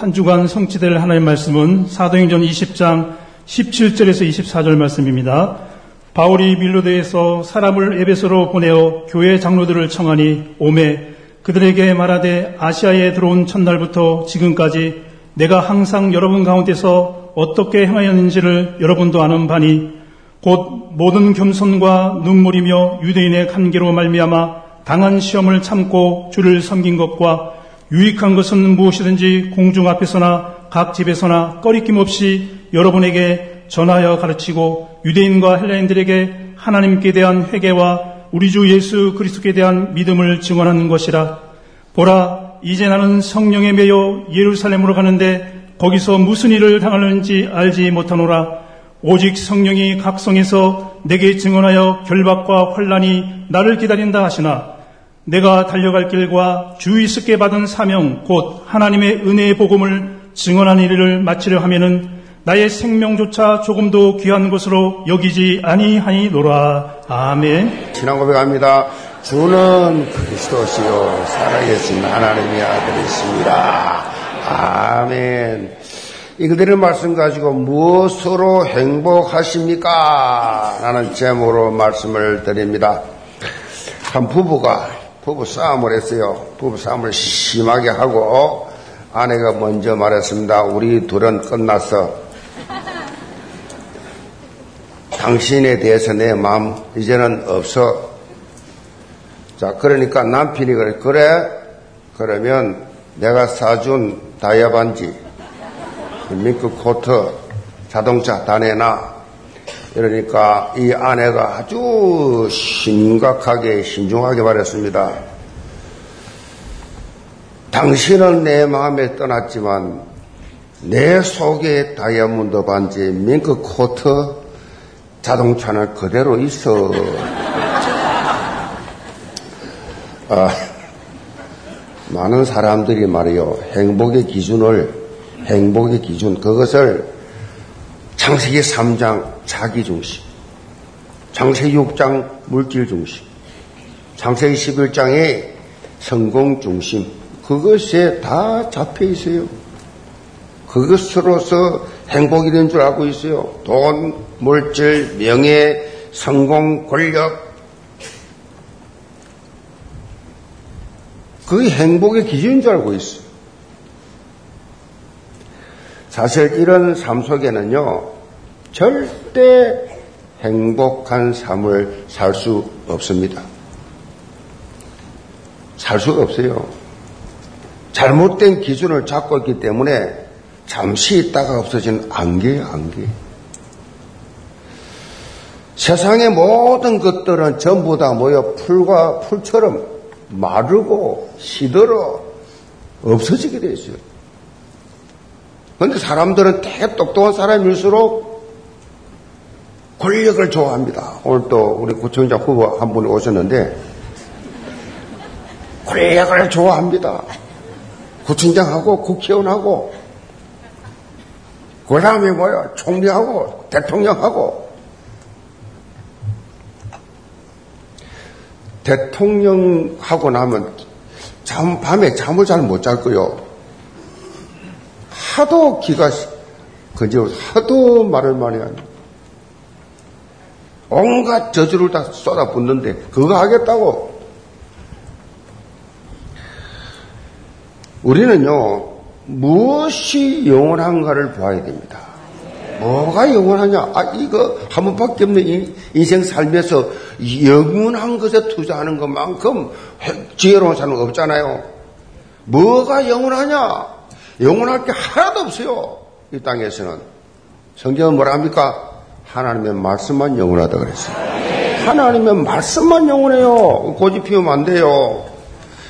한 주간 성취될 하나님의 말씀은 사도행전 20장 17절에서 24절 말씀입니다. 바울이 밀로드에서 사람을 에베소로 보내어 교회 장로들을 청하니 오매 그들에게 말하되 아시아에 들어온 첫날부터 지금까지 내가 항상 여러분 가운데서 어떻게 행하였는지를 여러분도 아는 바니 곧 모든 겸손과 눈물이며 유대인의 관계로 말미암아 당한 시험을 참고 주를 섬긴 것과 유익한 것은 무엇이든지 공중 앞에서나 각 집에서나 꺼리낌 없이 여러분에게 전하여 가르치고 유대인과 헬라인들에게 하나님께 대한 회개와 우리 주 예수 그리스도께 대한 믿음을 증언하는 것이라. 보라, 이제 나는 성령에 매여 예루살렘으로 가는데 거기서 무슨 일을 당하는지 알지 못하노라. 오직 성령이 각성에서 내게 증언하여 결박과 환란이 나를 기다린다 하시나 내가 달려갈 길과 주의스게 받은 사명 곧 하나님의 은혜의 복음을 증언하는 일을 마치려 하면은 나의 생명조차 조금도 귀한 것으로 여기지 아니하니노라. 아멘. 신앙 고백합니다. 주는 그리스도시요 살아계신 하나님의 아들이십니다. 아멘. 이 그들의 말씀 가지고 무엇으로 행복하십니까? 라는 제목으로 말씀을 드립니다. 한 부부가 부부 싸움을 했어요. 부부 싸움을 심하게 하고 아내가 먼저 말했습니다. 우리 둘은 끝났어. 당신에 대해서 내 마음 이제는 없어. 자, 그러니까 남편이 그래. 그래? 그러면 내가 사준 다이아 반지, 밍크 코트, 자동차 다 내놔. 이러니까 이 아내가 아주 심각하게 신중하게 말했습니다. 당신은 내 마음에 떠났지만 내 속에 다이아몬드 반지, 밍크 코트, 자동차는 그대로 있어. 아, 많은 사람들이 말이요, 행복의 기준을, 행복의 기준, 그것을 창세기 3장 자기 중심, 창세기 6장 물질 중심, 창세기 11장의 성공 중심, 그것에 다 잡혀 있어요. 그것으로서 행복이 된 줄 알고 있어요. 돈, 물질, 명예, 성공, 권력. 그게 행복의 기준인 줄 알고 있어요. 사실 이런 삶 속에는요, 절대 행복한 삶을 살 수 없습니다. 살 수가 없어요. 잘못된 기준을 잡고 있기 때문에 잠시 있다가 없어지는 안개예요, 안개. 세상의 모든 것들은 전부 다 모여 풀과 풀처럼 마르고 시들어 없어지게 돼 있어요. 그런데 사람들은 되게 똑똑한 사람일수록 권력을 좋아합니다. 오늘 또 우리 구청장 후보 한 분이 오셨는데 권력을 좋아합니다. 구청장하고 국회의원하고 그 다음에 뭐야 총리하고 대통령하고 대통령하고 나면 잠, 밤에 잠을 잘 못 잘 거요. 하도 기가 그저 하도 말을 많이 하니 온갖 저주를 다 쏟아붓는데 그거 하겠다고 우리는요 무엇이 영원한가를 봐야 됩니다. 뭐가 영원하냐? 아, 이거 한 번밖에 없는 인생 살면서 영원한 것에 투자하는 것만큼 지혜로운 사람은 없잖아요. 뭐가 영원하냐? 영원할 게 하나도 없어요. 이 땅에서는. 성경은 뭐라 합니까? 하나님의 말씀만 영원하다 그랬어요. 하나님의 말씀만 영원해요. 고집 피우면 안 돼요.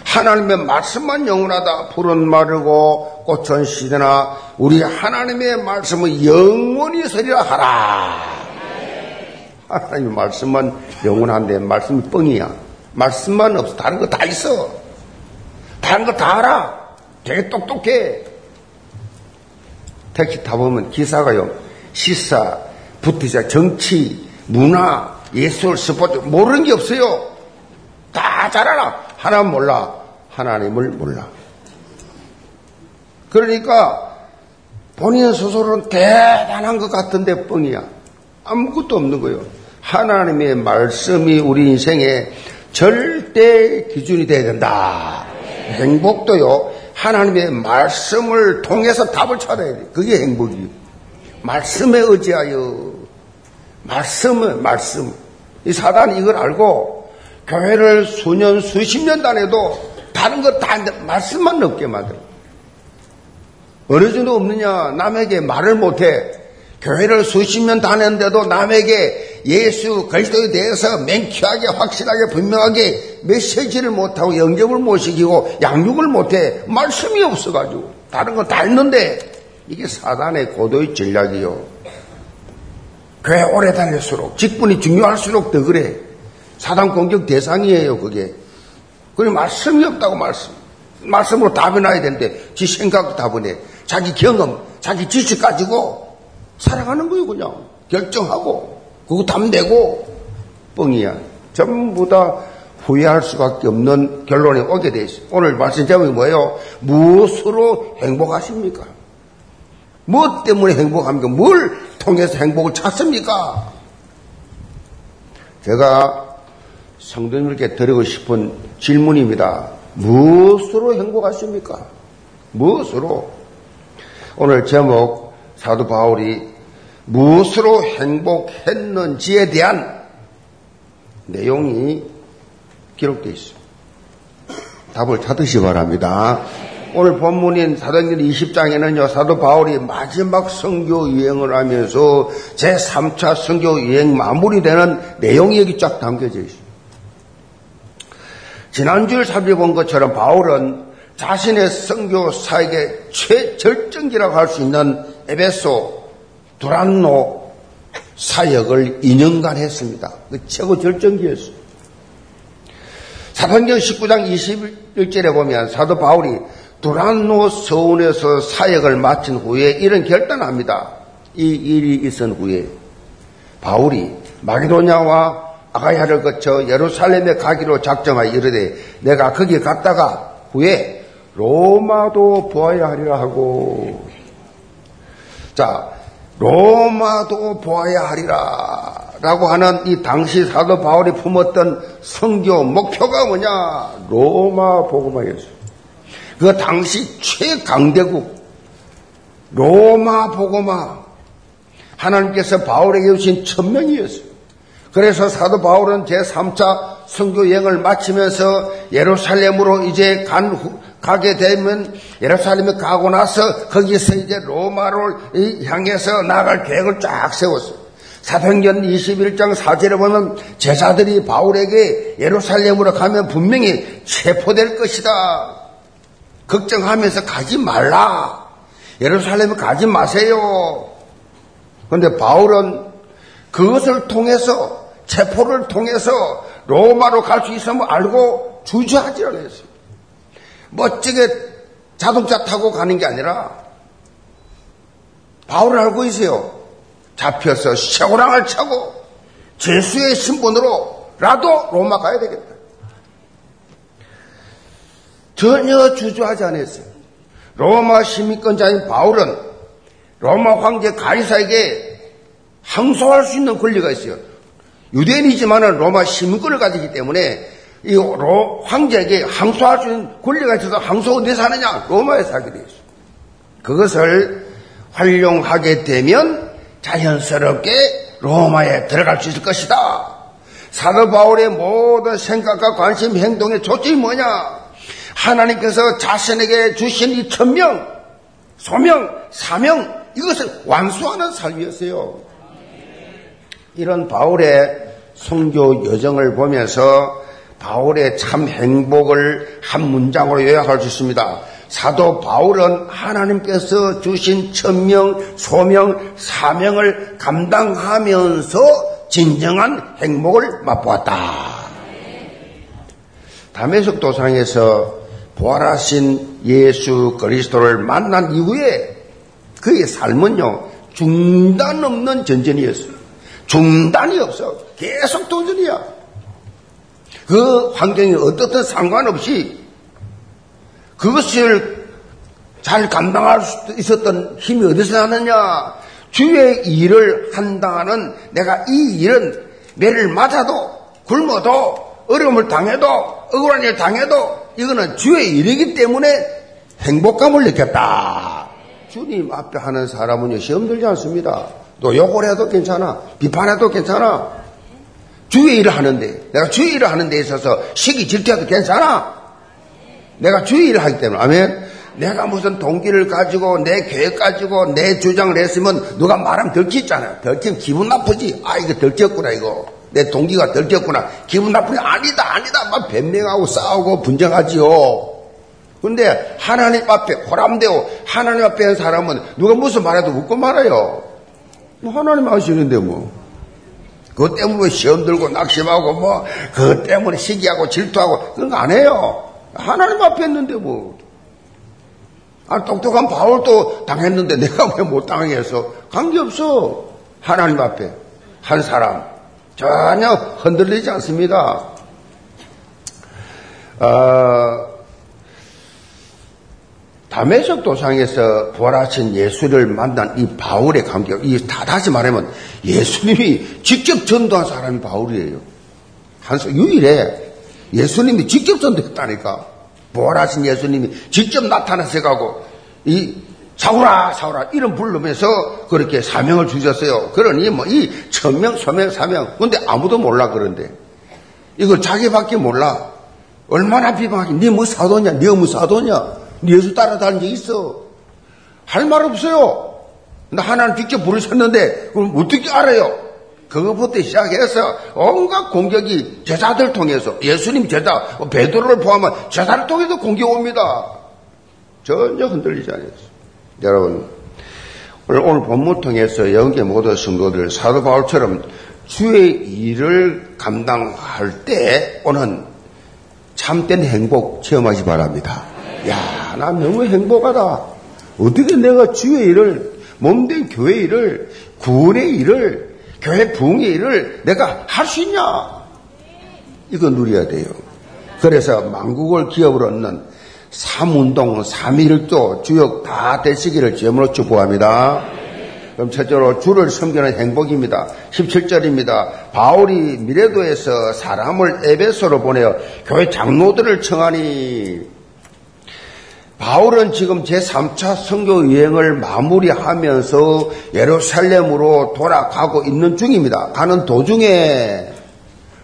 하나님의 말씀만 영원하다. 불은 마르고 꽃은 시드나 우리 하나님의 말씀은 영원히 서리라 하라. 하나님의 말씀만 영원한데 말씀이 뻥이야. 말씀만 없어. 다른 거 다 있어. 다른 거 다 알아. 되게 똑똑해. 택시 타보면 기사가요. 시사, 부티자, 정치, 문화, 예술, 스포츠 모르는 게 없어요. 다 잘 알아. 하나 몰라. 하나님을 몰라. 그러니까 본인 스스로는 대단한 것 같은데 뻥이야. 아무것도 없는 거예요. 하나님의 말씀이 우리 인생의 절대 기준이 되어야 된다. 행복도요, 하나님의 말씀을 통해서 답을 찾아야 돼. 그게 행복이에요. 말씀에 의지하여. 말씀은 말씀. 이 사단이 이걸 알고 교회를 수년, 수십 년 다녀도 다른 거다 말씀만 넘게 만들어. 어느 정도 없느냐? 남에게 말을 못해. 교회를 수십 년 다녔는데도 남에게 예수 그리스도에 대해서 맹쾌하게 확실하게 분명하게 메시지를 못하고 영접을 못 시키고 양육을 못해 말씀이 없어가지고 다른 거 다 있는데 이게 사단의 고도의 전략이요. 교회 오래 다닐수록 직분이 중요할수록 더 그래. 사단 공격 대상이에요 그게. 그리고 말씀이 없다고 말씀. 말씀으로 답이 나야 되는데 지 생각 답은 해. 자기 경험, 자기 지식 가지고 살아가는 거예요 그냥. 결정하고 그거 답 내고 뻥이야. 전부 다 후회할 수밖에 없는 결론이 오게 돼 있어요. 오늘 말씀 제목이 뭐예요? 무엇으로 행복하십니까? 무엇 때문에 행복합니까? 뭘 통해서 행복을 찾습니까? 제가 성도님께 드리고 싶은 질문입니다. 무엇으로 행복하십니까? 무엇으로? 오늘 제목 사도 바울이 무엇으로 행복했는지에 대한 내용이 기록되어 있습니다. 답을 찾으시 바랍니다. 오늘 본문인 사도행전 20장에는요, 사도 바울이 마지막 성교 유행을 하면서 제3차 성교 유행 마무리되는 내용이 여기 쫙 담겨져 있습니다. 지난주에 살펴본 것처럼 바울은 자신의 성교 사역의 최절정기라고 할 수 있는 에베소 두란노 사역을 2년간 했습니다. 그 최고 절정기였어요. 사도행전 19장 21절에 보면 사도 바울이 두란노 서원에서 사역을 마친 후에 이런 결단합니다. 이 일이 있은 후에 바울이 마게도냐와 아가야를 거쳐 예루살렘에 가기로 작정하여 이르되 내가 거기 갔다가 후에 로마도 보아야 하리라 하고 자 로마도 보아야 하리라 라고 하는 이 당시 사도 바울이 품었던 성교 목표가 뭐냐 로마 복음화였어요. 그 당시 최강대국 로마 복음화 하나님께서 바울에게 주신 천명이었어요. 그래서 사도 바울은 제3차 선교 여행을 마치면서 예루살렘으로 이제 간 후, 가게 되면 예루살렘에 가고 나서 거기서 이제 로마를 향해서 나갈 계획을 쫙 세웠어요. 사도행전 21장 4절에 보면 제자들이 바울에게 예루살렘으로 가면 분명히 체포될 것이다. 걱정하면서 가지 말라. 예루살렘에 가지 마세요. 그런데 바울은 그것을 통해서 체포를 통해서 로마로 갈 수 있음을 알고 주저하지 않았어요. 멋지게 자동차 타고 가는 게 아니라 바울을 알고 있어요. 잡혀서 쇠고랑을 차고 죄수의 신분으로라도 로마 가야 되겠다. 전혀 주저하지 않았어요. 로마 시민권자인 바울은 로마 황제 가이사에게 항소할 수 있는 권리가 있어요. 유대인이지만 로마 시민권을 가지기 때문에 이 로, 황제에게 항소할 수 있는 권리가 있어서 항소 어디서 하느냐? 로마에서 하게 되어 있어요. 그것을 활용하게 되면 자연스럽게 로마에 들어갈 수 있을 것이다. 사도 바울의 모든 생각과 관심, 행동의 조건이 뭐냐? 하나님께서 자신에게 주신 이 천명, 소명, 사명 이것을 완수하는 삶이었어요. 이런 바울의 성교 여정을 보면서 바울의 참 행복을 한 문장으로 요약할 수 있습니다. 사도 바울은 하나님께서 주신 천명, 소명, 사명을 감당하면서 진정한 행복을 맛보았다. 담에석 도상에서 부활하신 예수 그리스도를 만난 이후에 그의 삶은요, 중단 없는 전쟁이었어요. 중단이 없어. 계속 도전이야. 그 환경이 어떻든 상관없이 그것을 잘 감당할 수 있었던 힘이 어디서 나느냐? 주의 일을 한다는 내가 이 일은 매를 맞아도 굶어도 어려움을 당해도 억울한 일 당해도 이거는 주의 일이기 때문에 행복감을 느꼈다. 주님 앞에 하는 사람은요 시험 들지 않습니다. 또 욕을 해도 괜찮아. 비판해도 괜찮아. 주의 일을 하는데 내가 주의 일을 하는 데 있어서 시기 질투해도 괜찮아. 내가 주의 일을 하기 때문에 아멘. 내가 무슨 동기를 가지고 내 계획 가지고 내 주장을 했으면 누가 말하면 들키잖아요. 들키면 기분 나쁘지. 아 이거 들켰구나 이거. 내 동기가 들켰구나. 기분 나쁘지. 아니다 아니다. 막 변명하고 싸우고 분쟁하지요. 근데 하나님 앞에 호람되고 하나님 앞에 한 사람은 누가 무슨 말해도 웃고 말아요. 뭐 하나님 아시는데 뭐. 그것 때문에 시험 들고 낙심하고 뭐 그것 때문에 시기하고 질투하고 그런 거 안 해요. 하나님 앞에 했는데 뭐. 아, 똑똑한 바울도 당했는데 내가 왜 못 당하겠어? 관계없어. 하나님 앞에. 한 사람. 전혀 흔들리지 않습니다. 어, 담에석 도상에서 부활하신 예수를 만난 이 바울의 관계, 이 다, 다시 말하면 예수님이 직접 전도한 사람이 바울이에요. 한, 유일해. 예수님이 직접 전도했다니까. 부활하신 예수님이 직접 나타나서 가고, 이, 사울아, 사울아, 이름 부르면서 그렇게 사명을 주셨어요. 그러니 뭐 이 천명, 소명, 사명. 근데 아무도 몰라, 그런데. 이걸 자기밖에 몰라. 얼마나 비방하기. 니뭐 사도냐? 니뭐 사도냐? 니 예수 따라다닌 적 있어? 할 말 없어요. 근데 하나님 직접 부르셨는데, 그럼 어떻게 알아요? 그것부터 시작해서 온갖 공격이 제자들 통해서 예수님 제자 베드로를 포함한 제자를 통해서 공격 옵니다. 전혀 흔들리지 않았어요. 여러분 오늘, 오늘 본문 통해서 영계 모든 성도들 사도 바울처럼 주의 일을 감당할 때 오는 참된 행복 체험하시 바랍니다. 야, 나 너무 행복하다. 어떻게 내가 주의 일을 몸된 교회 일을 구원의 일을 교회 부흥의 일을 내가 할 수 있냐? 이거 누려야 돼요. 그래서 만국을 기업으로 얻는 삼운동, 삼일도 주역 다 되시기를 주으로 축복합니다. 그럼 첫째로 주를 섬기는 행복입니다. 17절입니다. 바울이 미레도에서 사람을 에베소로 보내어 교회 장로들을 청하니 바울은 지금 제3차 선교 여행을 마무리하면서 예루살렘으로 돌아가고 있는 중입니다. 가는 도중에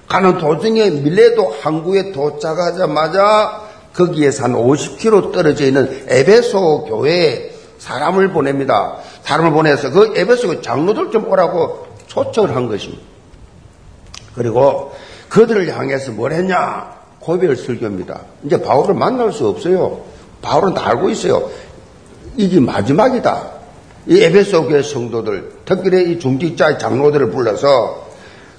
가는 도중에 밀레도 항구에 도착하자마자 거기에서 한 50km 떨어져 있는 에베소 교회에 사람을 보냅니다. 사람을 보내서 그 에베소 장로들 좀 오라고 초청을 한 것입니다. 그리고 그들을 향해서 뭘 했냐? 고별 설교입니다. 이제 바울을 만날 수 없어요. 바울은 다 알고 있어요. 이게 마지막이다. 이 에베소 교회 성도들, 특별히 이 중직자의 장로들을 불러서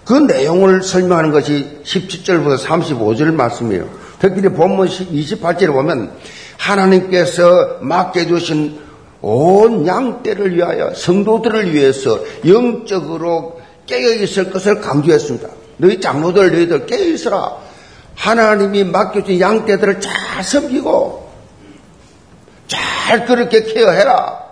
그 내용을 설명하는 것이 17절부터 35절 말씀이에요. 특별히 본문 28절에 보면 하나님께서 맡겨주신 온 양떼를 위하여 성도들을 위해서 영적으로 깨어있을 것을 강조했습니다. 너희 장로들 너희들 깨어있어라. 하나님이 맡겨준 양떼들을 잘 섬기고 잘 그렇게 케어해라.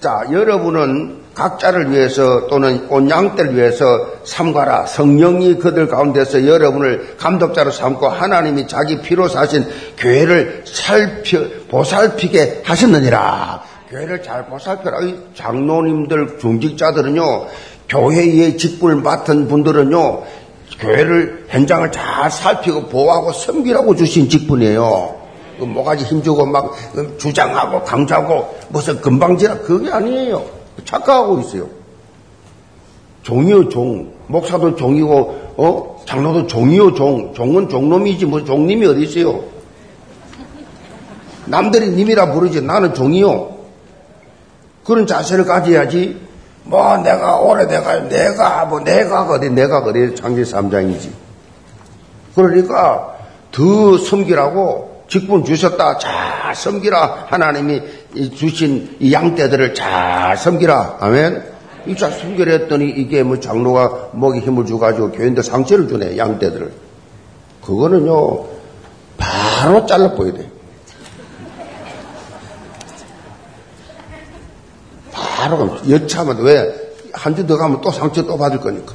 자, 여러분은 각자를 위해서 또는 온 양떼를 위해서 삼가라. 성령이 그들 가운데서 여러분을 감독자로 삼고 하나님이 자기 피로 사신 교회를 살펴, 보살피게 하셨느니라. 교회를 잘 보살펴라. 장로님들, 중직자들은요, 교회의 직분을 맡은 분들은요, 교회를, 현장을 잘 살피고 보호하고 섬기라고 주신 직분이에요. 그 뭐가지 힘주고 막 주장하고 강조하고 무슨 금방지라 그게 아니에요. 착각하고 있어요. 종이요 종. 목사도 종이고 어 장로도 종이요 종. 종은 종놈이지 뭐 종님이 어디 있어요? 남들이 님이라 부르지 나는 종이요. 그런 자세를 가져야지. 뭐 내가 오래돼가 내가 뭐 내가 어디 내가 어디 창기 3장이지. 그러니까 더 섬기라고 직분 주셨다. 잘 섬기라. 하나님이 주신 이 양떼들을 잘 섬기라. 아멘. 이잘 섬기라 했더니 이게 뭐 장로가 목에 힘을 주가지고 교인들 상처를 주네. 양떼들을. 그거는요, 바로 잘라버야 돼. 바로 여차하면 왜? 한 주 더 가면 또 상처 또 받을 거니까.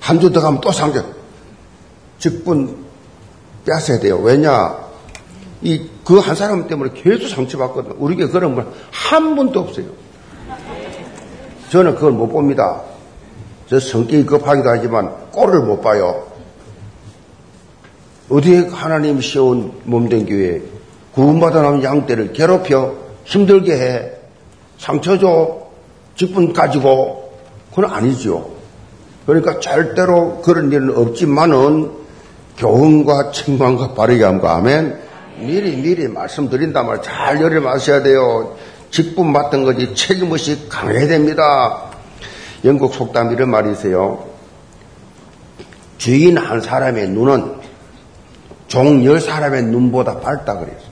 한 주 더 가면 또 상처. 직분 뺏어야 돼요. 왜냐? 이, 그 한 사람 때문에 계속 상처받거든. 우리에게 그런 분 한 분도 없어요. 저는 그걸 못 봅니다. 저 성격이 급하기도 하지만 꼴을 못 봐요. 어디에 하나님 씌운 몸된 교회 구원받아 나온 양떼를 괴롭혀 힘들게 해 상처 줘 직분 가지고 그건 아니죠. 그러니까 절대로 그런 일은 없지만은 교훈과 책망과 바르게 함과 아멘 미리 미리 말씀드린다 말 잘 열을 마셔야 돼요. 직분 맡은 거지 책임의식 강해야 됩니다. 영국 속담 이런 말이 있어요. 주인 한 사람의 눈은 종 열 사람의 눈보다 밝다 그랬어.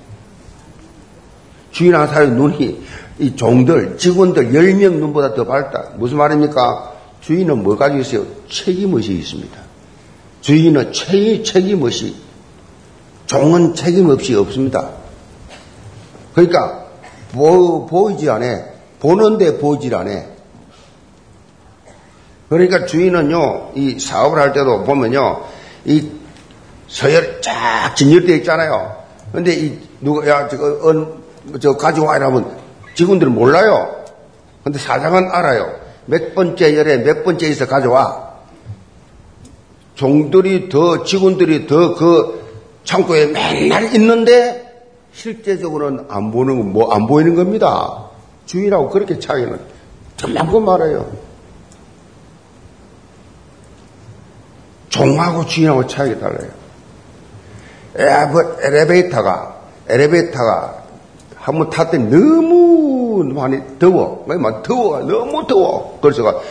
주인 한 사람의 눈이 이 종들, 직원들 열 명 눈보다 더 밝다. 무슨 말입니까? 주인은 뭐 가지고 있어요? 책임의식이 있습니다. 주인은 최, 책임의식. 종은 책임 없이 없습니다. 그러니까, 보, 보이지 않아. 보는데 보이질 않아. 그러니까 주인은요, 이 사업을 할 때도 보면요, 이 서열 쫙 진열되어 있잖아요. 근데 이, 누가, 야, 저거, 언, 저 가져와 이러면 직원들은 몰라요. 근데 사장은 알아요. 몇 번째 열에 몇 번째 에서 가져와. 종들이 더, 직원들이 더 그 창고에 맨날 있는데 실제적으로는 안 보는, 뭐, 안 보이는 겁니다. 주인하고 그렇게 차이는 정말 말아요. 종하고 주인하고 차이가 달라요. 엘리베이터가, 엘리베이터가 한번 탔더니 너무 많이 더워. 막 더워. 너무 더워. 그래서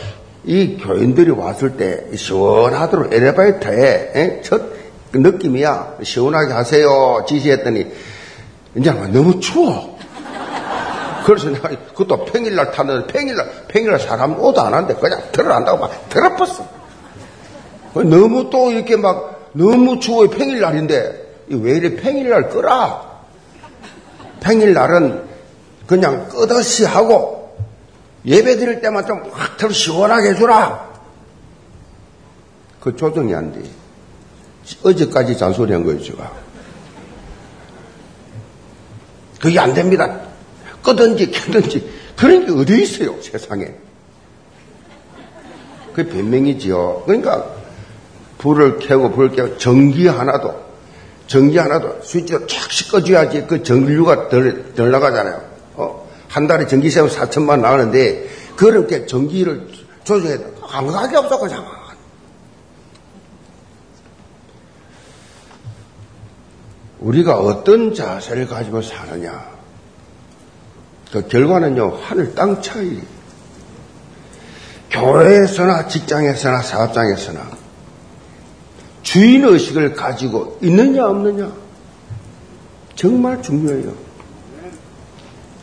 이 교인들이 왔을 때 시원하도록 엘리베이터에 에? 첫 느낌이야. 시원하게 하세요. 지시했더니 이제 너무 추워. 그래서 내가 그것도 평일날 탔는데 평일날 평일날 사람 오도 안 한대 그냥 들어간다고 막 들어봤어. 너무 또 이렇게 막 너무 추워요 평일날인데 왜 이래 평일날 끄라. 평일날은 그냥 끄듯이 하고 예배 드릴 때만 좀 확 털 시원하게 해주라. 그 조정이 안 돼. 어제까지 잔소리 한 거예요, 제가. 그게 안 됩니다. 끄든지 켜든지 그런 게 어디 있어요, 세상에. 그게 변명이지요. 그러니까 불을 켜고 불을 켜고 전기 하나도 전기 하나도 스위치로 쫙 꺼줘야지 그 전기료가 덜, 덜 나가잖아요. 어? 한 달에 전기세 4천만 나가는데 그렇게 전기를 돼. 감각이 없어, 그냥. 우리가 어떤 자세를 가지고 사느냐. 그 결과는요, 하늘 땅 차이. 교회에서나 직장에서나 사업장에서나 주인의식을 가지고 있느냐 없느냐 정말 중요해요.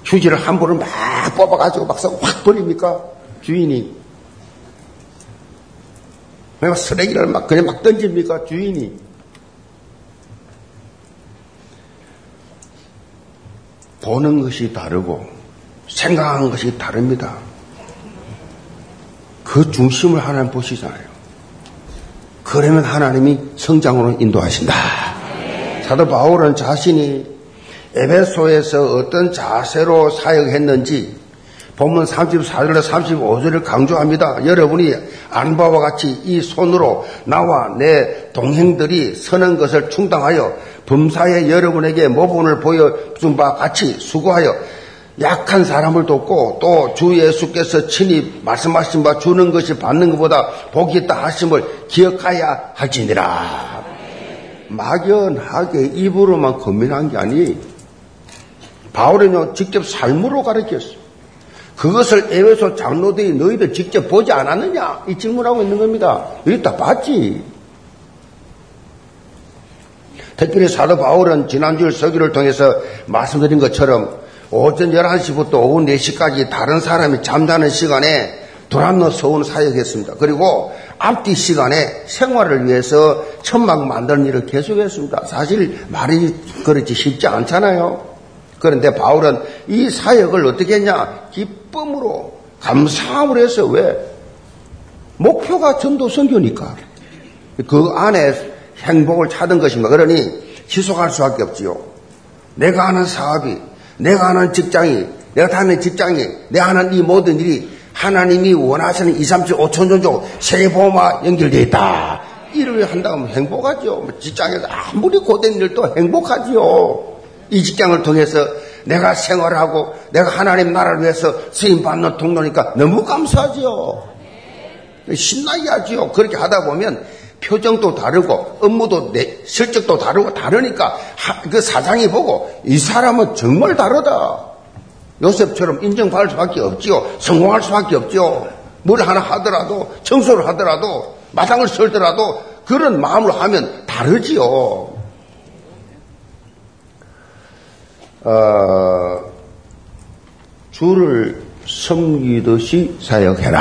휴지를 함부로 막 뽑아가지고 막상 확 버립니까? 주인이. 왜 쓰레기를 막 그냥 막 던집니까? 주인이. 보는 것이 다르고 생각하는 것이 다릅니다. 그 중심을 하나님 보시잖아요. 그러면 하나님이 성장으로 인도하신다. 사도 바울은 자신이 에베소에서 어떤 자세로 사역했는지 본문 34절에 35절을 강조합니다. 여러분이 안바와 같이 이 손으로 나와 내 동행들이 서는 것을 충당하여 범사에 여러분에게 모본을 보여준 바 같이 수고하여 약한 사람을 돕고 또 주 예수께서 친히 말씀하신 바 주는 것이 받는 것보다 복이 있다 하심을 기억하여야 할지니라. 막연하게 입으로만 고민한 게 아니 바울은요 직접 삶으로 가르쳤어. 그것을 에베소 장로들이 너희들 직접 보지 않았느냐 이 질문하고 있는 겁니다. 너희 다 봤지. 특별히 사도 바울은 지난주 서기를 통해서 말씀드린 것처럼 오전 11시부터 오후 4시까지 다른 사람이 잠자는 시간에 도란노 서운 사역했습니다. 그리고 앞뒤 시간에 생활을 위해서 천막 만드는 일을 계속했습니다. 사실 말이 그렇지 쉽지 않잖아요. 그런데 바울은 이 사역을 어떻게 했냐? 기쁨으로 감사함을 해서 왜? 목표가 전도 선교니까. 그 안에 행복을 찾은 것인가. 그러니 지속할 수 밖에 없지요. 내가 하는 사업이, 내가 하는 직장이, 내가 다니는 직장이, 내가 하는 이 모든 일이 하나님이 원하시는 2, 3, 7, 5천 종족 세보험과 연결되어 있다. 일을 한다면 행복하죠. 뭐 직장에서 아무리 고된 일도 행복하지요. 이 직장을 통해서 내가 생활하고 내가 하나님 나라를 위해서 쓰임 받는 통로니까 너무 감사하지요. 신나게 하지요. 그렇게 하다 보면 표정도 다르고 업무도 내, 실적도 다르고 다르니까 하, 그 사장이 보고 이 사람은 정말 다르다. 요셉처럼 인정받을 수밖에 없지요. 성공할 수밖에 없지요. 뭘 하나 하더라도 청소를 하더라도 마당을 썰더라도 그런 마음으로 하면 다르지요. 어, 주를 섬기듯이 사역해라.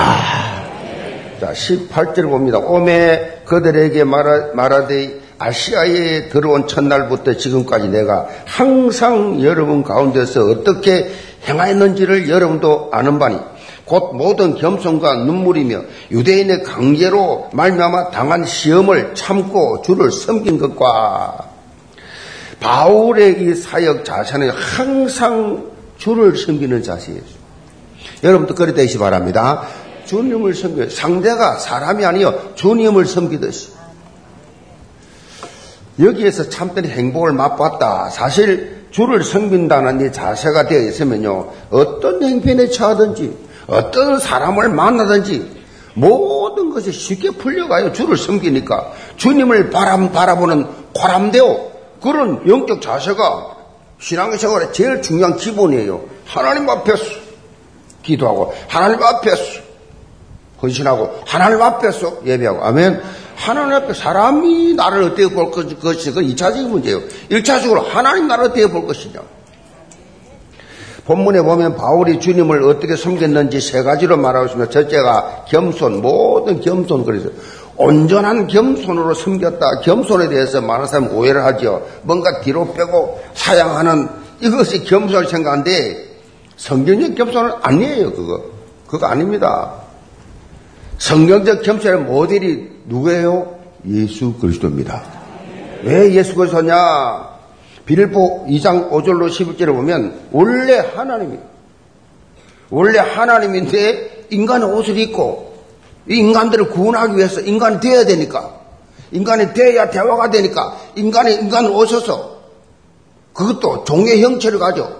자, 18절 봅니다. 오메 그들에게 말하, 말하되 아시아에 들어온 첫날부터 지금까지 내가 항상 여러분 가운데서 어떻게 행하였는지를 여러분도 아는 바니 곧 모든 겸손과 눈물이며 유대인의 강제로 말미암아 당한 시험을 참고 주를 섬긴 것과 바울의 이 사역 자세는 항상 주를 섬기는 자세예요. 여러분도 그리 되시 바랍니다. 주님을 섬겨 상대가 사람이 아니요 주님을 섬기듯이 여기에서 참된 행복을 맛봤다. 사실 주를 섬긴다는 이 자세가 되어 있으면요 어떤 행편에 처하든지 어떤 사람을 만나든지 모든 것이 쉽게 풀려가요. 주를 섬기니까 주님을 바람 바라보는 과람되오 그런 영적 자세가 신앙의 생활에 제일 중요한 기본이에요. 하나님 앞에서 기도하고 하나님 앞에서 헌신하고 하나님 앞에서 예배하고 아멘. 하나님 앞에 사람이 나를 어떻게 볼 것이 그 2차적인 문제예요. 1차적으로 하나님 나를 어떻게 볼 것이냐. 본문에 보면 바울이 주님을 어떻게 섬겼는지 세 가지로 말하고 있습니다. 첫째가 겸손, 모든 겸손 그래서 온전한 겸손으로 섬겼다. 겸손에 대해서 많은 사람 오해를 하죠. 뭔가 뒤로 빼고 사양하는 이것이 겸손을 생각하는데 성경적 겸손은 아니에요. 그거 그거 아닙니다. 성경적 겸손의 모델이 누구예요? 예수 그리스도입니다. 왜 예수 그리스도냐? 빌보 2장 5절로 11절을 보면 원래 하나님이 원래 하나님인데 인간의 옷을 입고 이 인간들을 구원하기 위해서 인간이 되어야 되니까 인간이 되어야 대화가 되니까 인간이 인간을 오셔서 그것도 종의 형체를 가져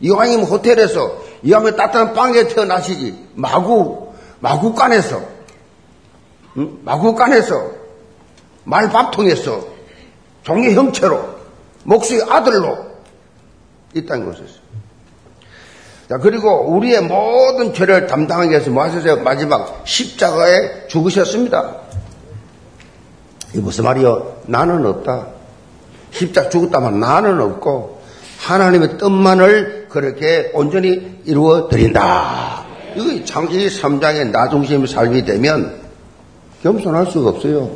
이왕이면 호텔에서 이왕이면 따뜻한 빵에 태어나시지 마구 마구간에서 응? 마구간에서 말밥통에서 종의 형체로 목수의 아들로 있다는 것이었어요. 자, 그리고 우리의 모든 죄를 담당하기 위해서 뭐 하셨어요? 마지막 십자가에 죽으셨습니다. 이 무슨 말이요? 나는 없다. 십자가 죽었다면 나는 없고 하나님의 뜻만을 그렇게 온전히 이루어 드린다. 이거 창세기 3장의 나 중심의 삶이 되면 겸손할 수가 없어요.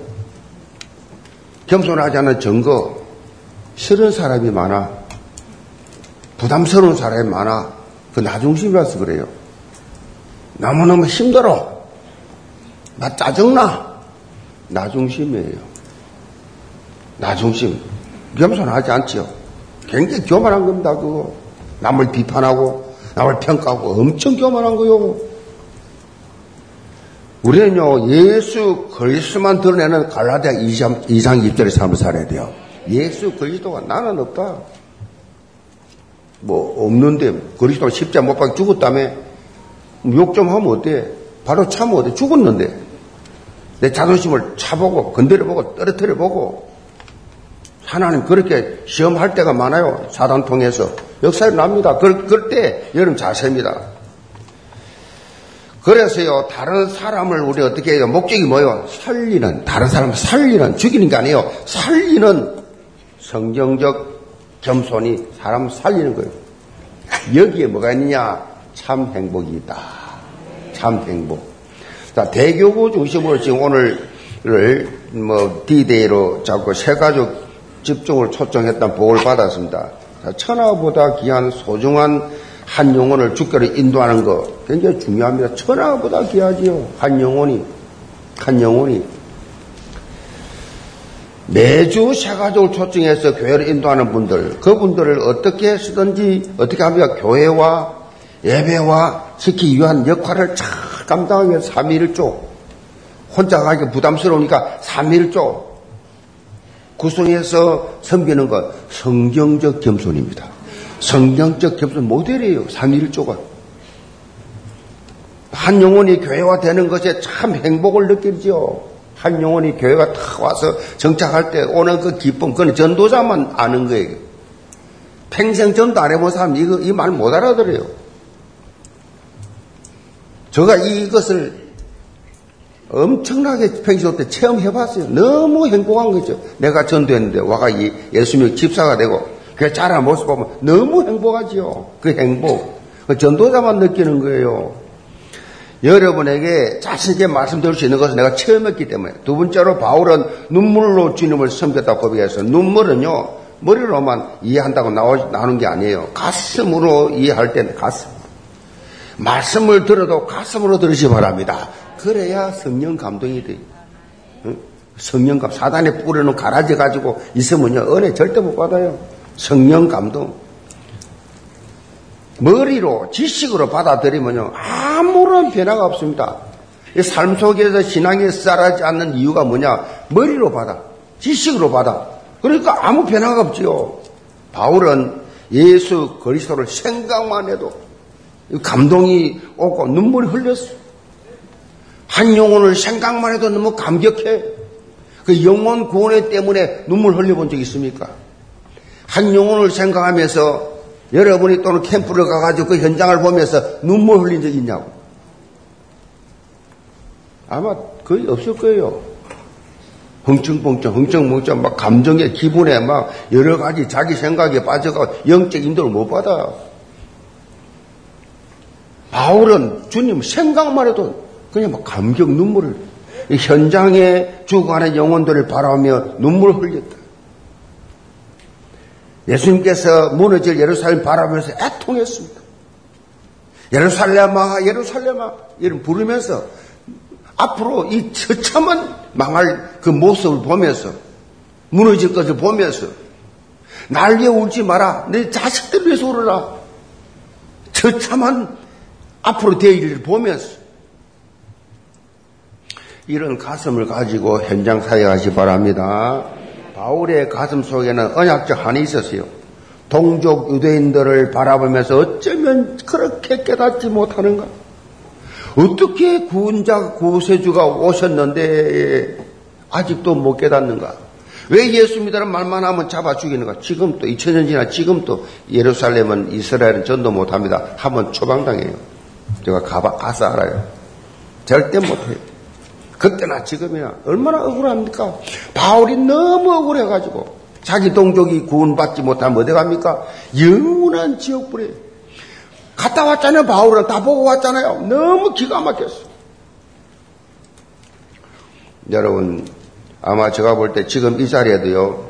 겸손하지 않은 증거, 싫은 사람이 많아. 부담스러운 사람이 많아. 그 나중심이라서 그래요. 너무너무 힘들어. 나 짜증나. 나중심이에요. 나중심. 겸손하지 않죠. 굉장히 교만한 겁니다, 그거. 남을 비판하고, 남을 평가하고 엄청 교만한 거요. 우리는요, 예수 그리스도만 드러내는 갈라디아 2장, 2장 2절의 삶을 살아야 돼요. 예수 그리스도가 나는 없다. 뭐 없는데 그리스도가 십자 못 박혀 죽었다며 욕 좀 하면 어때? 바로 참으면 어때? 죽었는데 내 자존심을 차보고 건드려보고 떨어뜨려보고 하나님 그렇게 시험할 때가 많아요. 사단 통해서 역사에 납니다. 그럴, 그럴 때 여러분 자세입니다. 그래서요 다른 사람을 우리 어떻게 해요? 목적이 뭐예요? 살리는 다른 사람을 살리는 죽이는 게 아니에요. 살리는 성경적 겸손이 사람 살리는 거예요. 여기에 뭐가 있느냐? 참 행복이 있다. 참 행복. 자, 대교구 중심으로 지금 오늘을 뭐 디데이로 자꾸 새 가족 집중을 초청했던 복을 받았습니다. 자, 천하보다 귀한 소중한 한 영혼을 주께로 인도하는 거 굉장히 중요합니다. 천하보다 귀하지요. 한 영혼이. 한 영혼이. 매주 새가족을 초청해서 교회를 인도하는 분들, 그분들을 어떻게 쓰든지, 어떻게 하면 교회와 예배와 지키기 위한 역할을 잘 감당하기 위해서 3일조. 혼자 가기 부담스러우니까 3일조. 구성해서 섬기는 것, 성경적 겸손입니다. 성경적 겸손 모델이에요. 3일조가. 한 영혼이 교회화 되는 것에 참 행복을 느끼 죠. 한 영혼이 교회가 탁 와서 정착할 때 오는 그 기쁨, 그건 전도자만 아는 거예요. 평생 전도 안 해본 사람 이거 이 말 못 알아들어요. 제가 이것을 엄청나게 평소 때 체험해봤어요. 너무 행복한 거죠. 내가 전도했는데 와가 예수님 집사가 되고 그 자란 모습 보면 너무 행복하지요. 그 행복. 그 전도자만 느끼는 거예요. 여러분에게 자신있게 말씀드릴 수 있는 것은 내가 체험했기 때문에. 두 번째로 바울은 눈물로 주님을 섬겼다고 고백해서 눈물은요, 머리로만 이해한다고 나오는 게 아니에요. 가슴으로 이해할 때는 가슴. 말씀을 들어도 가슴으로 들으시 기 바랍니다. 그래야 성령 감동이 돼. 성령 감, 사단에 뿌려놓은 가라지 가지고 있으면요, 은혜 절대 못 받아요. 성령 감동. 머리로, 지식으로 받아들이면요, 아무런 변화가 없습니다. 삶 속에서 신앙이 쌀하지 않는 이유가 뭐냐? 머리로 받아. 지식으로 받아. 그러니까 아무 변화가 없지요. 바울은 예수 그리스도를 생각만 해도 감동이 오고 눈물이 흘렸어. 한 영혼을 생각만 해도 너무 감격해. 그 영혼 구원에 때문에 눈물 흘려본 적 있습니까? 한 영혼을 생각하면서 여러분이 또는 캠프를 가가지고 그 현장을 보면서 눈물 흘린 적 있냐고. 아마 거의 없을 거예요. 흥청벙청, 흥청벙청, 막 감정의 기분에 막 여러 가지 자기 생각에 빠져가 영적 인도를 못 받아. 바울은 주님 생각만 해도 그냥 막 감격 눈물을 현장에 죽어가는 영혼들을 바라보며 눈물을 흘렸다. 예수님께서 무너질 예루살렘 바라보면서 애통했습니다. 예루살렘아, 예루살렘아, 이런 부르면서 앞으로 이 처참한 망할 그 모습을 보면서 무너질 것을 보면서 날 위해 울지 마라. 내 자식들 위해서 울어라. 처참한 앞으로 될 일을 보면서 이런 가슴을 가지고 현장 사역하시 바랍니다. 바울의 가슴 속에는 언약적 한이 있었어요. 동족 유대인들을 바라보면서 어쩌면 그렇게 깨닫지 못하는가? 어떻게 구원자 구세주가 오셨는데 아직도 못 깨닫는가? 왜 예수 믿으라는 말만 하면 잡아 죽이는가? 지금도 2000년 지나 지금도 예루살렘은 이스라엘은 전도 못합니다. 한번 초방당해요. 제가 가봐 가서 알아요. 절대 못해요. 그때나 지금이나 얼마나 억울합니까? 바울이 너무 억울해가지고 자기 동족이 구원받지 못하면 어디 갑니까? 영원한 지옥불에 갔다 왔잖아요. 바울은 다 보고 왔잖아요. 너무 기가 막혔어. 여러분 아마 제가 볼 때 지금 이 자리에도요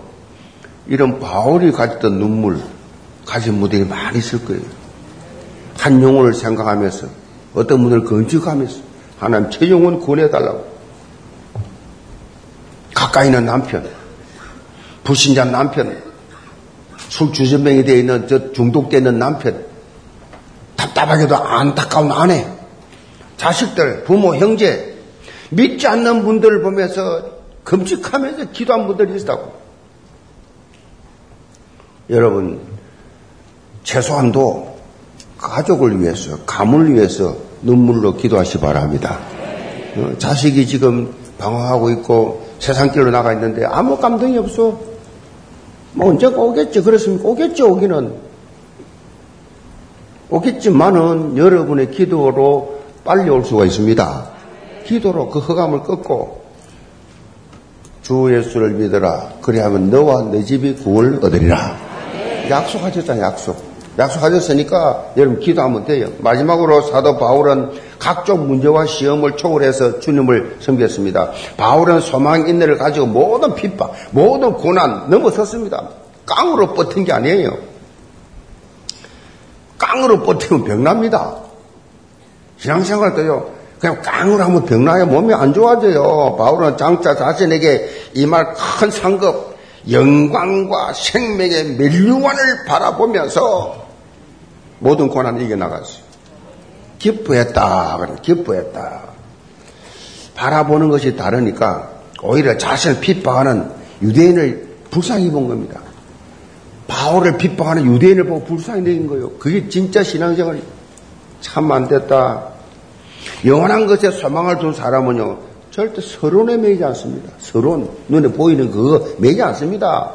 이런 바울이 가졌던 눈물 가진 무대이 많이 있을 거예요. 한 영혼을 생각하면서 어떤 분을 건축하면서 하나님 제 영혼 구원해달라고 가까이 있는 남편, 불신자 남편, 술 주전병이 되어 있는 저 중독되어 있는 남편, 답답하게도 안타까운 아내, 자식들, 부모, 형제, 믿지 않는 분들을 보면서 금직하면서 기도한 분들이 있다고. 여러분, 최소한도 가족을 위해서, 가문을 위해서 눈물로 기도하시 바랍니다. 어, 자식이 지금 방황하고 있고 세상길로 나가 있는데 아무 감동이 없어. 뭐 언제가 오겠지. 그렇습니까? 오겠지, 오기는. 오겠지만은 여러분의 기도로 빨리 올 수가 있습니다. 기도로 그 허감을 끊고 주 예수를 믿어라. 그리하면 너와 내 집이 구원을 얻으리라. 약속하셨잖아요, 약속. 약속하셨으니까 여러분 기도하면 돼요. 마지막으로 사도 바울은 각종 문제와 시험을 초월해서 주님을 섬겼습니다. 바울은 소망 인내를 가지고 모든 핍박, 모든 고난 넘어섰습니다. 깡으로 뻗은 게 아니에요. 깡으로 버티면 병납니다. 신앙생활 때요. 그냥 깡으로 하면 병나요. 몸이 안 좋아져요. 바울은 장자 자신에게 이 말 큰 상급, 영광과 생명의 멸류관을 바라보면서 모든 고난을 이겨나갔어요. 기뻐했다. 기뻐했다. 바라보는 것이 다르니까 오히려 자신을 핍박하는 유대인을 불쌍히 본 겁니다. 바울을 핍박하는 유대인을 보고 불쌍히 내긴 거예요. 그게 진짜 신앙생활이 참안 됐다. 영원한 것에 소망을 둔 사람은요, 절대 서론에 매이지 않습니다. 서론, 눈에 보이는 그거 매이지 않습니다.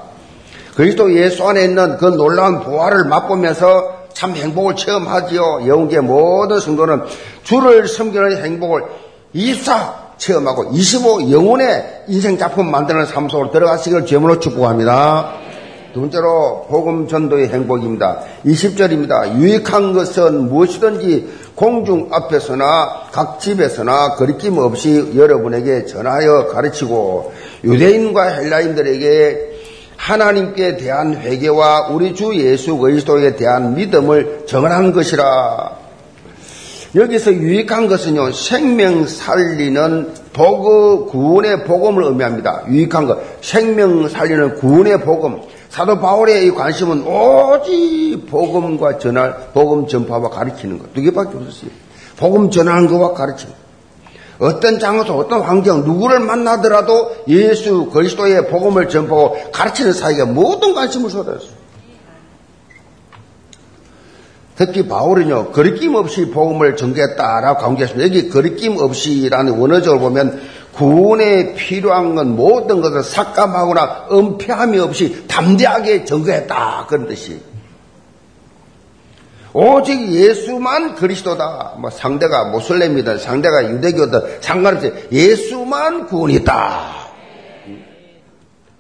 그리스도 예수 안에 있는 그 놀라운 부활을 맛보면서 참 행복을 체험하지요. 영계 모든 성도는 주를 섬기는 행복을 24 체험하고 25 영혼의 인생 작품 만드는 삶 속으로 들어가시길 제물로 축복합니다. 두 번째로 복음 전도의 행복입니다. 20절입니다. 유익한 것은 무엇이든지 공중 앞에서나 각 집에서나 거리낌 없이 여러분에게 전하여 가르치고 유대인과 헬라인들에게 하나님께 대한 회개와 우리 주 예수 그리스도에 대한 믿음을 정언하는 것이라. 여기서 유익한 것은요, 생명 살리는 복의 구원의 복음을 의미합니다. 유익한 것, 생명 살리는 구원의 복음. 사도 바울의 이 관심은 오직 복음과 전할, 복음 전파와 가르치는 것. 두 개밖에 없었어요. 복음 전하는 것과 가르치는 것. 어떤 장소, 어떤 환경, 누구를 만나더라도 예수 그리스도의 복음을 전파하고 가르치는 사이에 모든 관심을 쏟았어요. 특히 바울은요, 거리낌 없이 복음을 전개했다라고 강조했습니다. 여기 거리낌 없이라는 원어적으로 보면 구원에 필요한 건 모든 것을 삭감하거나 은폐함이 없이 담대하게 전거했다. 그런 뜻이. 오직 예수만 그리스도다. 뭐 상대가 모슬렘이든 상대가 유대교든 상관없이 예수만 구원이다.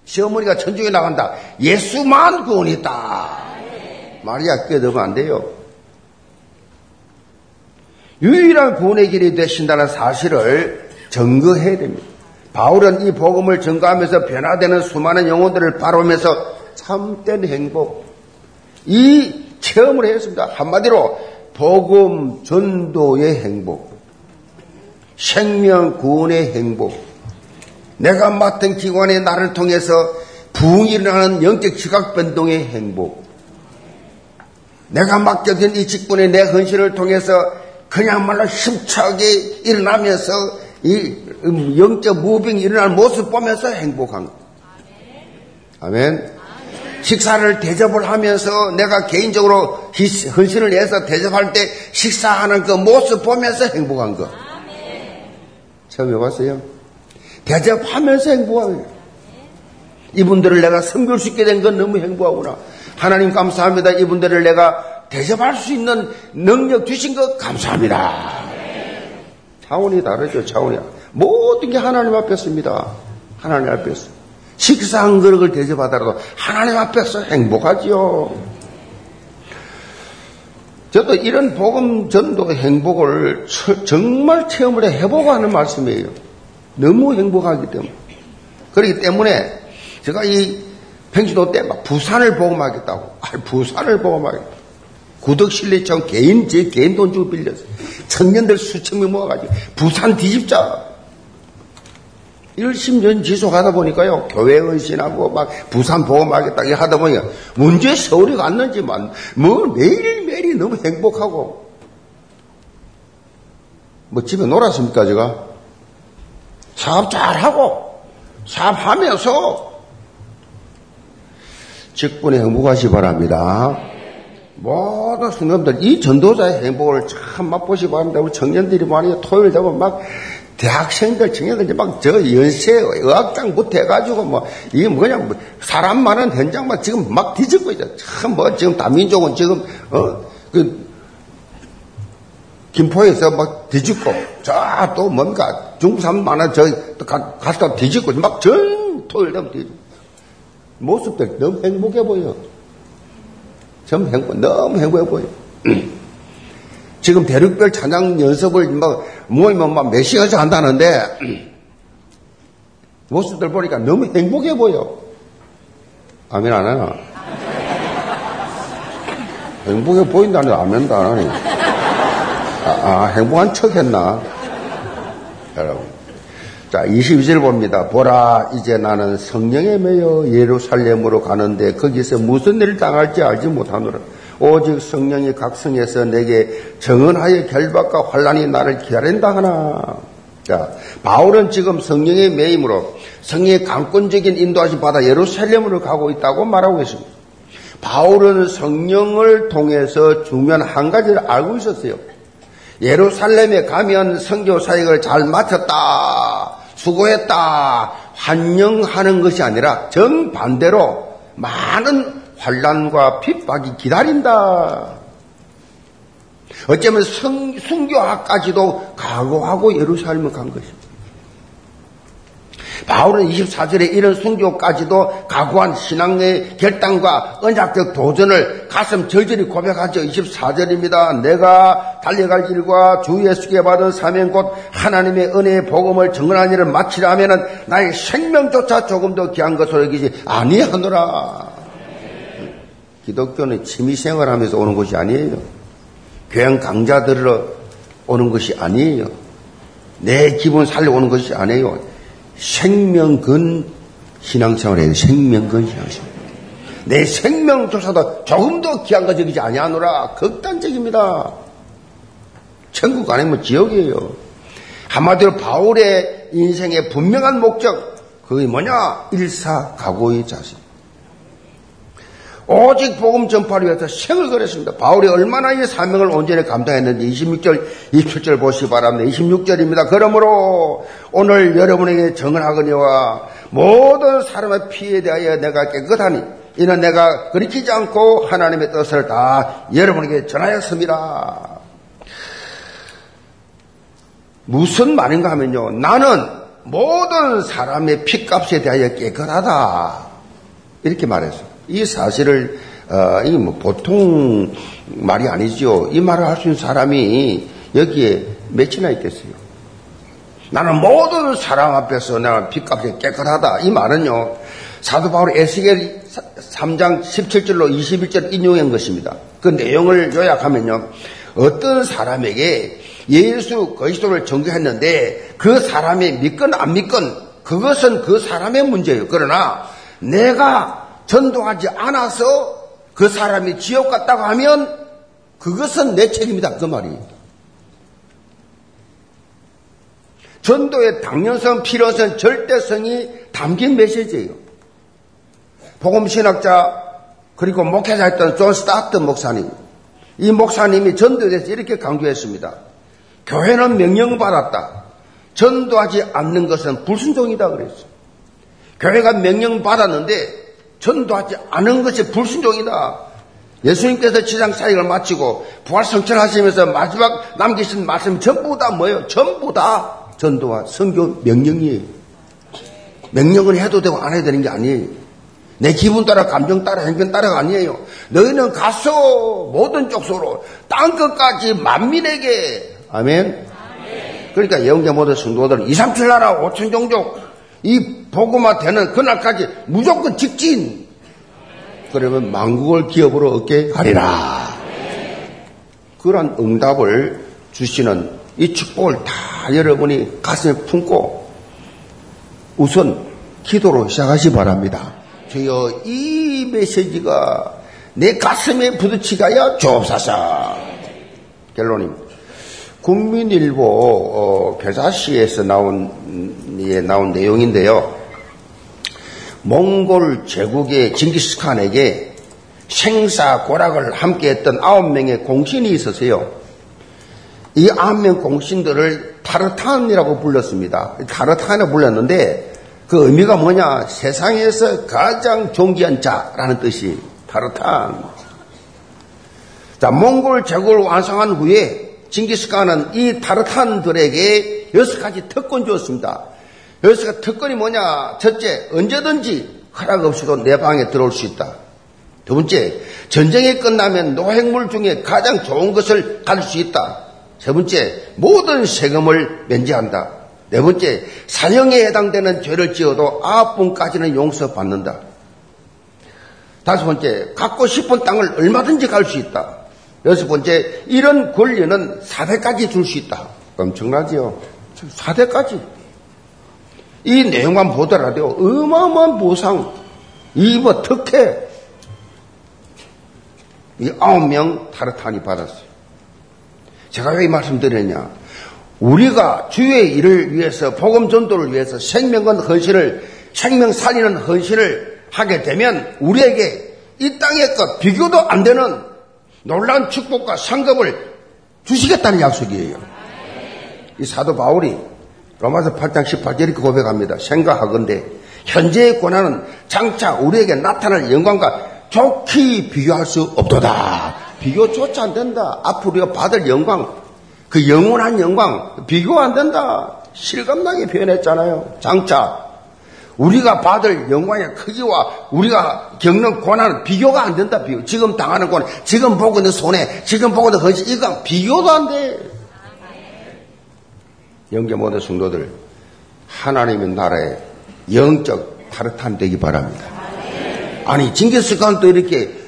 시어머니가 천주에 나간다. 예수만 구원이다. 말이 아껴들면 안 돼요. 유일한 구원의 길이 되신다는 사실을 증거해야 됩니다. 바울은 이 복음을 증거하면서 변화되는 수많은 영혼들을 바라보면서 참된 행복, 이 체험을 했습니다. 한마디로 복음 전도의 행복, 생명 구원의 행복, 내가 맡은 기관의 나를 통해서 부흥이 일어나는 영적 지각 변동의 행복, 내가 맡겨진 이 직분의 내 헌신을 통해서 그냥말로 힘차게 일어나면서 이 영적 무빙이 일어나는 모습 보면서 행복한 것. 아멘. 식사를 대접을 하면서 내가 개인적으로 헌신을 해서 대접할 때 식사하는 그 모습 보면서 행복한 거. 처음 해봤어요? 대접하면서 행복한 거. 이분들을 내가 섬길 수 있게 된 건 너무 행복하구나. 하나님 감사합니다. 이분들을 내가 대접할 수 있는 능력 주신 것 감사합니다. 차원이 다르죠, 차원이. 모든 게 하나님 앞에습니다. 하나님 앞에서. 식사 한 그릇을 대접하더라도 하나님 앞에서 행복하지요. 저도 이런 복음 전도 행복을 정말 체험을 해보고 하는 말씀이에요. 너무 행복하기 때문에. 그렇기 때문에 제가 이 평신도 때 막 부산을 복음하겠다고. 아, 부산을 복음하겠다. 구덕실내청 개인, 제 개인 돈 주고 빌렸어요. 청년들 수천 명 모아가지고 부산 뒤집자. 1심년 지속하다 보니까요, 교회 은신하고 막 부산 보험하겠다 하다 보니까 문제 서울에 갔는지만 뭐 매일매일이 너무 행복하고 뭐 집에 놀았습니까, 제가? 사업 잘하고 사업하면서 직분에 행복하시 바랍니다. 모든 성도들 이 전도자의 행복을 참 맛보시 기 바랍니다. 우리 청년들이 많이 토요일 되면 막 대학생들, 청년들 막 저 연세 의학장부터 해가지고 뭐 이게 뭐냐 뭐 사람 많은 현장만 지금 막 뒤집고 있죠. 참뭐 지금 다민족은 지금 어그 김포에서 막 뒤집고 자또 뭔가 중국 사람 많아 저 가서 뒤집고 막 전 토요일 되면 뒤집고 모습들 너무 행복해 보여. 전 행복, 너무 행복해 보여. 지금 대륙별 찬양 연습을 막 모이면 막몇 시간씩 한다는데 모습들 보니까 너무 행복해 보여. 아멘 안 하나? 행복해 보인다는 아멘도 안 하니. 아, 아 행복한 척 했나? 여러분. 자, 22절 봅니다. 보라, 이제 나는 성령에 매여 예루살렘으로 가는데 거기서 무슨 일을 당할지 알지 못하노라. 오직 성령이 각성해서 내게 정언하여 결박과 환란이 나를 기다린다 하나. 자, 바울은 지금 성령의 매임으로 성령의 강권적인 인도하심 받아 예루살렘으로 가고 있다고 말하고 있습니다. 바울은 성령을 통해서 중요한 한 가지를 알고 있었어요. 예루살렘에 가면 성교 사역을 잘 마쳤다, 수고했다, 환영하는 것이 아니라 정반대로 많은 환란과 핍박이 기다린다. 어쩌면 성, 순교학까지도 각오하고 예루살렘을 간 것입니다. 바울은 24절에 이런 순교까지도 각오한 신앙의 결단과 언약적 도전을 가슴 절절히 고백하죠. 24절입니다. 내가 달려갈 길과 주 예수께 받은 사명 곧 하나님의 은혜의 복음을 정언한 일을 마치려 하면 나의 생명조차 조금 더 귀한 것으로 여기지 아니하노라. 기독교는 취미생활 하면서 오는 것이 아니에요. 교양 강좌 들으러 오는 것이 아니에요. 내 기분 살려 오는 것이 아니에요. 생명근 신앙생활이에요. 생명근 신앙생활. 내 생명조차도 조금 더 귀한 거 저기지 아니하노라. 극단적입니다. 천국 아니면 지옥이에요. 한마디로 바울의 인생의 분명한 목적, 그게 뭐냐? 일사가고의 자세. 오직 복음 전파를 위해서 생을 걸었습니다. 바울이 얼마나 이 사명을 온전히 감당했는지 26절, 27절 보시기 바랍니다. 26절입니다. 그러므로 오늘 여러분에게 정언하거니와 모든 사람의 피에 대하여 내가 깨끗하니 이는 내가 그리키지 않고 하나님의 뜻을 다 여러분에게 전하였습니다. 무슨 말인가 하면요. 나는 모든 사람의 피값에 대하여 깨끗하다. 이렇게 말했어요. 이 사실을 어, 이게 뭐 보통 말이 아니죠. 이 말을 할 수 있는 사람이 여기에 몇이나 있겠어요. 나는 모든 사람 앞에서 내가 빚값이 깨끗하다. 이 말은요. 사도 바울 에스겔 3장 17절로 21절 인용한 것입니다. 그 내용을 요약하면요. 어떤 사람에게 예수 그리스도를 전개했는데 그 사람이 믿건 안 믿건 그것은 그 사람의 문제예요. 그러나 내가 전도하지 않아서 그 사람이 지옥 갔다고 하면 그것은 내 책임이다. 그 말이. 전도의 당연성, 필요성, 절대성이 담긴 메시지예요. 복음신학자 그리고 목회자였던 존 스타트 목사님. 이 목사님이 전도에 대해서 이렇게 강조했습니다. 교회는 명령받았다. 전도하지 않는 것은 불순종이다 그랬어요. 교회가 명령받았는데 전도하지 않은 것이 불순종이다. 예수님께서 지상 사역을 마치고 부활 성천하시면서 마지막 남기신 말씀 전부 다 뭐예요? 전부 다 전도와 성교 명령이에요. 명령은 해도 되고 안 해도 되는 게 아니에요. 내 기분 따라 감정 따라 행동 따라가 아니에요. 너희는 가서 모든 족소로 땅 끝까지 만민에게 아멘. 그러니까 영계 모든 성도들은 2, 3, 7 나라 5천 종족 이 복음화 되는 그날까지 무조건 직진. 그러면 망국을 기업으로 얻게 하리라. 그런 응답을 주시는 이 축복을 다 여러분이 가슴에 품고 우선 기도로 시작하시 바랍니다. 주여 이 메시지가 내 가슴에 부딪히가야 주옵소서. 결론입니다. 국민일보 어, 교사시에서 나온 예, 나온 내용인데요. 몽골 제국의 징기스칸에게 생사 고락을 함께했던 아홉 명의 공신이 있었어요. 이 아홉 명 공신들을 타르탄이라고 불렀습니다. 타르탄이라고 불렀는데 그 의미가 뭐냐? 세상에서 가장 존귀한 자라는 뜻이 타르탄. 자, 몽골 제국을 완성한 후에 징기스칸은 이 타르탄들에게 여섯 가지 특권 주었습니다. 여섯 가지 특권이 뭐냐? 첫째, 언제든지 허락 없이도 내 방에 들어올 수 있다. 두 번째, 전쟁이 끝나면 노획물 중에 가장 좋은 것을 가질 수 있다. 세 번째, 모든 세금을 면제한다. 네 번째, 사형에 해당되는 죄를 지어도 아홉 분까지는 용서받는다. 다섯 번째, 갖고 싶은 땅을 얼마든지 갈 수 있다. 여섯 번째, 이런 권리는 사대까지 줄 수 있다. 엄청나지요? 사대까지. 이 내용만 보더라도 어마어마한 보상, 이뭐 특혜, 이 아홉 명 타르탄이 받았어요. 제가 왜 이 말씀 드렸냐? 우리가 주의 일을 위해서, 복음 전도를 위해서 생명건 헌신을, 생명 살리는 헌신을 하게 되면 우리에게 이 땅의 것 비교도 안 되는 놀라운 축복과 상급을 주시겠다는 약속이에요. 이 사도 바울이 로마서 8장 18절 이렇게 고백합니다. 생각하건대 현재의 고난은 장차 우리에게 나타날 영광과 좋게 비교할 수 없도다. 비교조차 안 된다. 앞으로 우리가 받을 영광, 그 영원한 영광, 비교 안 된다. 실감나게 표현했잖아요. 장차. 우리가 받을 영광의 크기와 우리가 겪는 고난은 비교가 안 된다. 비교. 지금 당하는 고난, 지금 보고 있는 손해, 지금 보고 있는 헌신, 이건 비교도 안 돼. 영계 모든 성도들, 하나님의 나라에 영적 타르탄 되기 바랍니다. 아니, 징기스칸도 이렇게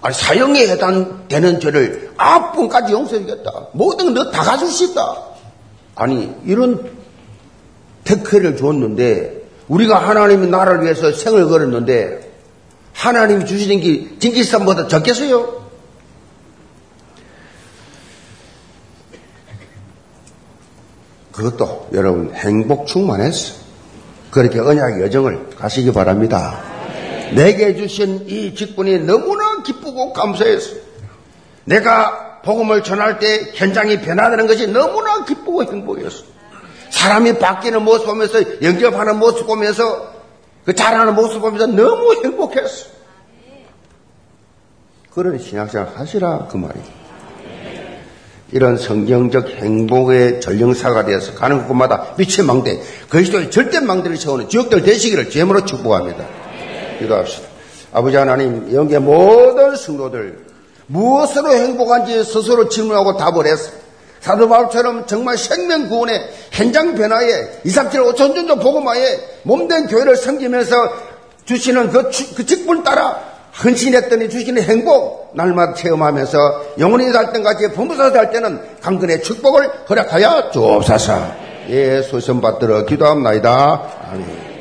아니, 사형에 해당되는 죄를 아홉 번까지 용서해주겠다. 모든 거다 가질 수 있다. 아니, 이런 특혜를 줬는데, 우리가 하나님의 나라를 위해서 생을 걸었는데, 하나님이 주시는 게 징기스칸보다 적겠어요? 그것도 여러분 행복 충만했어. 그렇게 언약 여정을 가시기 바랍니다. 내게 주신 이 직분이 너무나 기쁘고 감사했어. 내가 복음을 전할 때 현장이 변화되는 것이 너무나 기쁘고 행복했어. 사람이 바뀌는 모습 보면서 영접하는 모습 보면서 그 잘하는 모습 보면서 너무 행복했어. 그런 신학생활 하시라 그 말이에요. 이런 성경적 행복의 전령사가 되어서 가는 곳마다 빛의 망대, 그리스도의 절대 망대를 세우는 지역들 되시기를 제물로 축복합니다. 기도합시다. 아버지 하나님, 영계 모든 성도들 무엇으로 행복한지 스스로 질문하고 답을 했어. 사도 바울처럼 정말 생명 구원의 현장 변화에 2, 3, 7, 5천 전도 복음화에 몸된 교회를 섬기면서 주시는 그, 그 직분 따라 헌신했더니 주시는 행복 날마다 체험하면서 영원히 살 때까지 범부사 살 때는 강근의 축복을 허락하여 주옵소서. 예, 소선 받들어 기도합니다. 아멘.